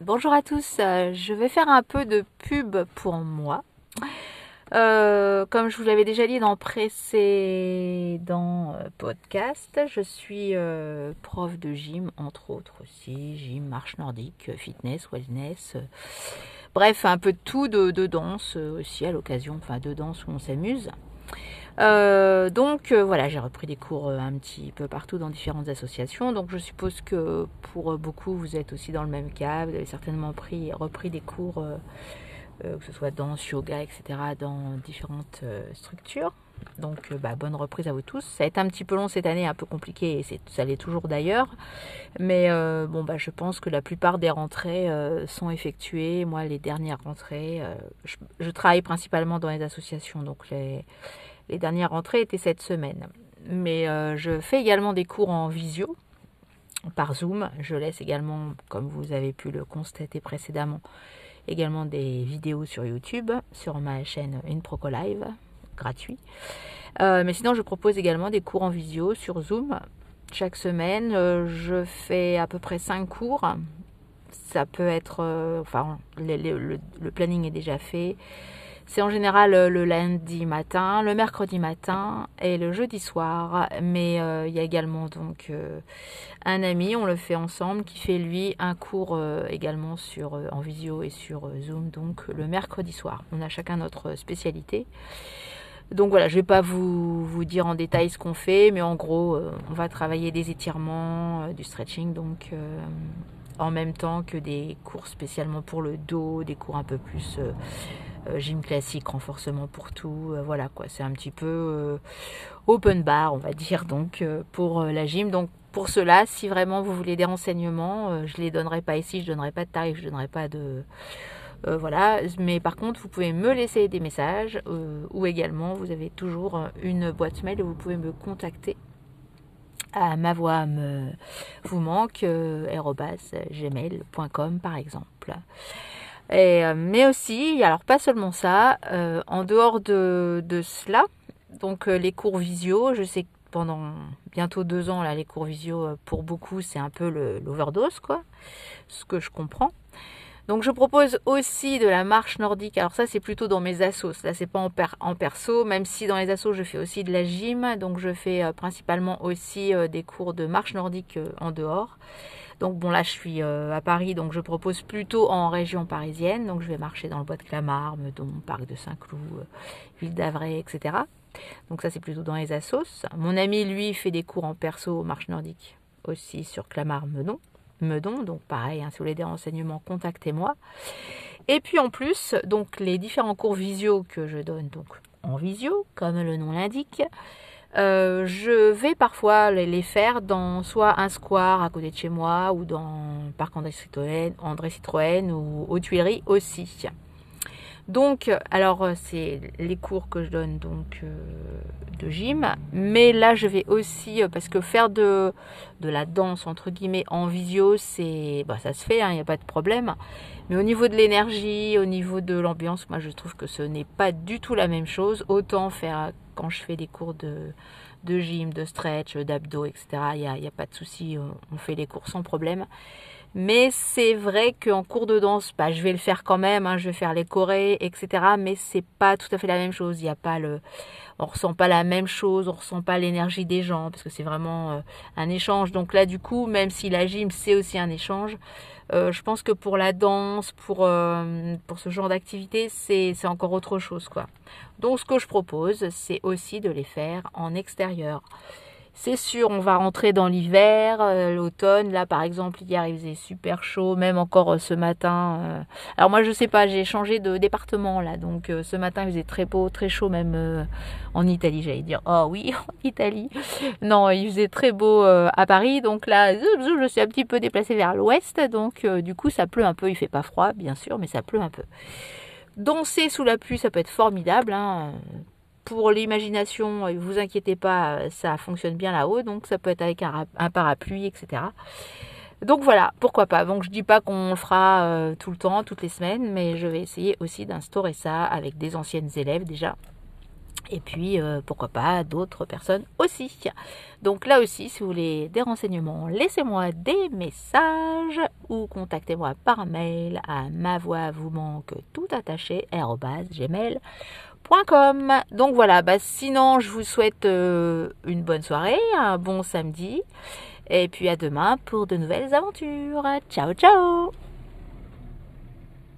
Bonjour à tous, euh, je vais faire un peu de pub pour moi. Euh, comme je vous l'avais déjà dit dans précédent euh, podcast, je suis prof de gym, entre autres aussi, gym, marche nordique, fitness, wellness, bref, un peu de tout, de, de danse aussi à l'occasion, enfin de danse où on s'amuse. Euh, donc euh, voilà, j'ai repris des cours euh, un petit peu partout dans différentes associations. Donc je suppose que pour beaucoup, vous êtes aussi dans le même cas. Vous avez certainement pris, repris des cours, que ce soit danse, yoga, etc., dans différentes structures. Donc bah, bonne reprise à vous tous. Ça a été un petit peu long cette année, un peu compliqué, et ça l'est toujours d'ailleurs. Mais bon bah je pense que la plupart des rentrées sont effectuées. Moi les dernières rentrées, je, je, travaille principalement dans les associations, donc les, les dernières rentrées étaient cette semaine. Mais euh, je fais également des cours en visio par Zoom. Je laisse également, comme vous avez pu le constater précédemment, également des vidéos sur YouTube, sur ma chaîne InProco Live, gratuit. Euh, mais sinon, je propose également des cours en visio sur Zoom. Chaque semaine, euh, je fais à peu près 5 cours. Ça peut être, enfin, le, planning est déjà fait. C'est en général euh, le lundi matin, le mercredi matin et le jeudi soir. Mais euh, il y a également donc euh, un ami, on le fait ensemble, qui fait lui un cours également sur en visio et sur Zoom, donc le mercredi soir. On a chacun notre spécialité. Donc voilà, je ne vais pas vous, vous, dire en détail ce qu'on fait, mais en gros, on va travailler des étirements, du stretching, donc en même temps que des cours spécialement pour le dos, des cours un peu plus euh, gym classique, renforcement pour tout, euh, voilà quoi, c'est un petit peu euh, open bar, on va dire, donc pour la gym. Donc pour cela, si vraiment vous voulez des renseignements, je les donnerai pas ici, je donnerai pas de tarif, je donnerai pas de voilà, mais par contre, vous pouvez me laisser des messages ou également vous avez toujours une boîte mail où vous pouvez me contacter à ma voix me vous manque gmail.com par exemple. Euh, mais aussi, alors pas seulement ça, euh, en dehors de, cela, donc euh, les cours visio, je sais que pendant bientôt deux ans, là, les cours visio, pour beaucoup, c'est un peu l'overdose, quoi, ce que je comprends. Donc je propose aussi de la marche nordique. Alors ça c'est plutôt dans mes assos. Là c'est pas en, perso, même si dans les assos je fais aussi de la gym. Donc je fais principalement aussi des cours de marche nordique en dehors. Donc bon là je suis euh, à Paris, donc je propose plutôt en région parisienne. Donc je vais marcher dans le bois de Clamart, Meudon, Parc de Saint-Cloud, euh, Ville d'Avray, etc. Donc ça c'est plutôt dans les assos. Mon ami lui fait des cours en perso marche nordique aussi sur Clamart, Meudon. Meudon, donc pareil, hein, si vous voulez des renseignements, contactez-moi. Et puis en plus, donc les différents cours visio que je donne donc en visio, comme le nom l'indique, euh, je vais parfois les, faire dans soit un square à côté de chez moi ou dans le parc André Citroën, André Citroën ou aux Tuileries aussi. Donc, alors euh, c'est les cours que je donne donc euh, de gym, mais là je vais aussi parce que faire de la danse entre guillemets en visio, c'est bah, ça se fait, il hein, n'y a pas de problème. Mais au niveau de l'énergie, au niveau de l'ambiance, moi je trouve que ce n'est pas du tout la même chose. Autant faire quand je fais des cours de, de gym, de stretch, d'abdos, etc. Il n'y a, pas de souci, on, fait les cours sans problème. Mais c'est vrai qu'en cours de danse, bah, je vais le faire quand même, hein, je vais faire les chorés, etc. Mais c'est pas tout à fait la même chose. Il y a pas le, on ressent pas la même chose, on ressent pas l'énergie des gens parce que c'est vraiment euh, un échange. Donc là, du coup, même si la gym c'est aussi un échange, euh, je pense que pour la danse, pour, euh, pour ce genre d'activité, c'est encore autre chose. quoi. Donc ce que je propose, c'est aussi de les faire en extérieur. C'est sûr, on va rentrer dans l'hiver, euh, l'automne. Là, par exemple, hier, il faisait super chaud, même encore euh, ce matin. Euh. Alors moi, je sais pas, j'ai changé de département là, donc ce matin, il faisait très beau, très chaud, même en Italie, j'allais dire. Oh oui, en Italie. Non, il faisait très beau à Paris, donc là, je suis un petit peu déplacée vers l'ouest, donc du coup, ça pleut un peu. Il fait pas froid, bien sûr, mais ça pleut un peu. Danser sous la pluie, ça peut être formidable. Hein pour l'imagination, vous inquiétez pas, euh, ça fonctionne bien là-haut, donc ça peut être avec un, parapluie, etc. Donc voilà, pourquoi pas. Donc je dis pas qu'on le fera euh, tout le temps, toutes les semaines, mais je vais essayer aussi d'instaurer ça avec des anciennes élèves déjà. Et puis, euh, pourquoi pas, d'autres personnes aussi. Donc là aussi, si vous voulez des renseignements, laissez-moi des messages ou contactez-moi par mail à ma voix vous manque tout attaché, Donc voilà, bah, sinon je vous souhaite euh, une bonne soirée, un bon samedi. Et puis à demain pour de nouvelles aventures. Ciao ciao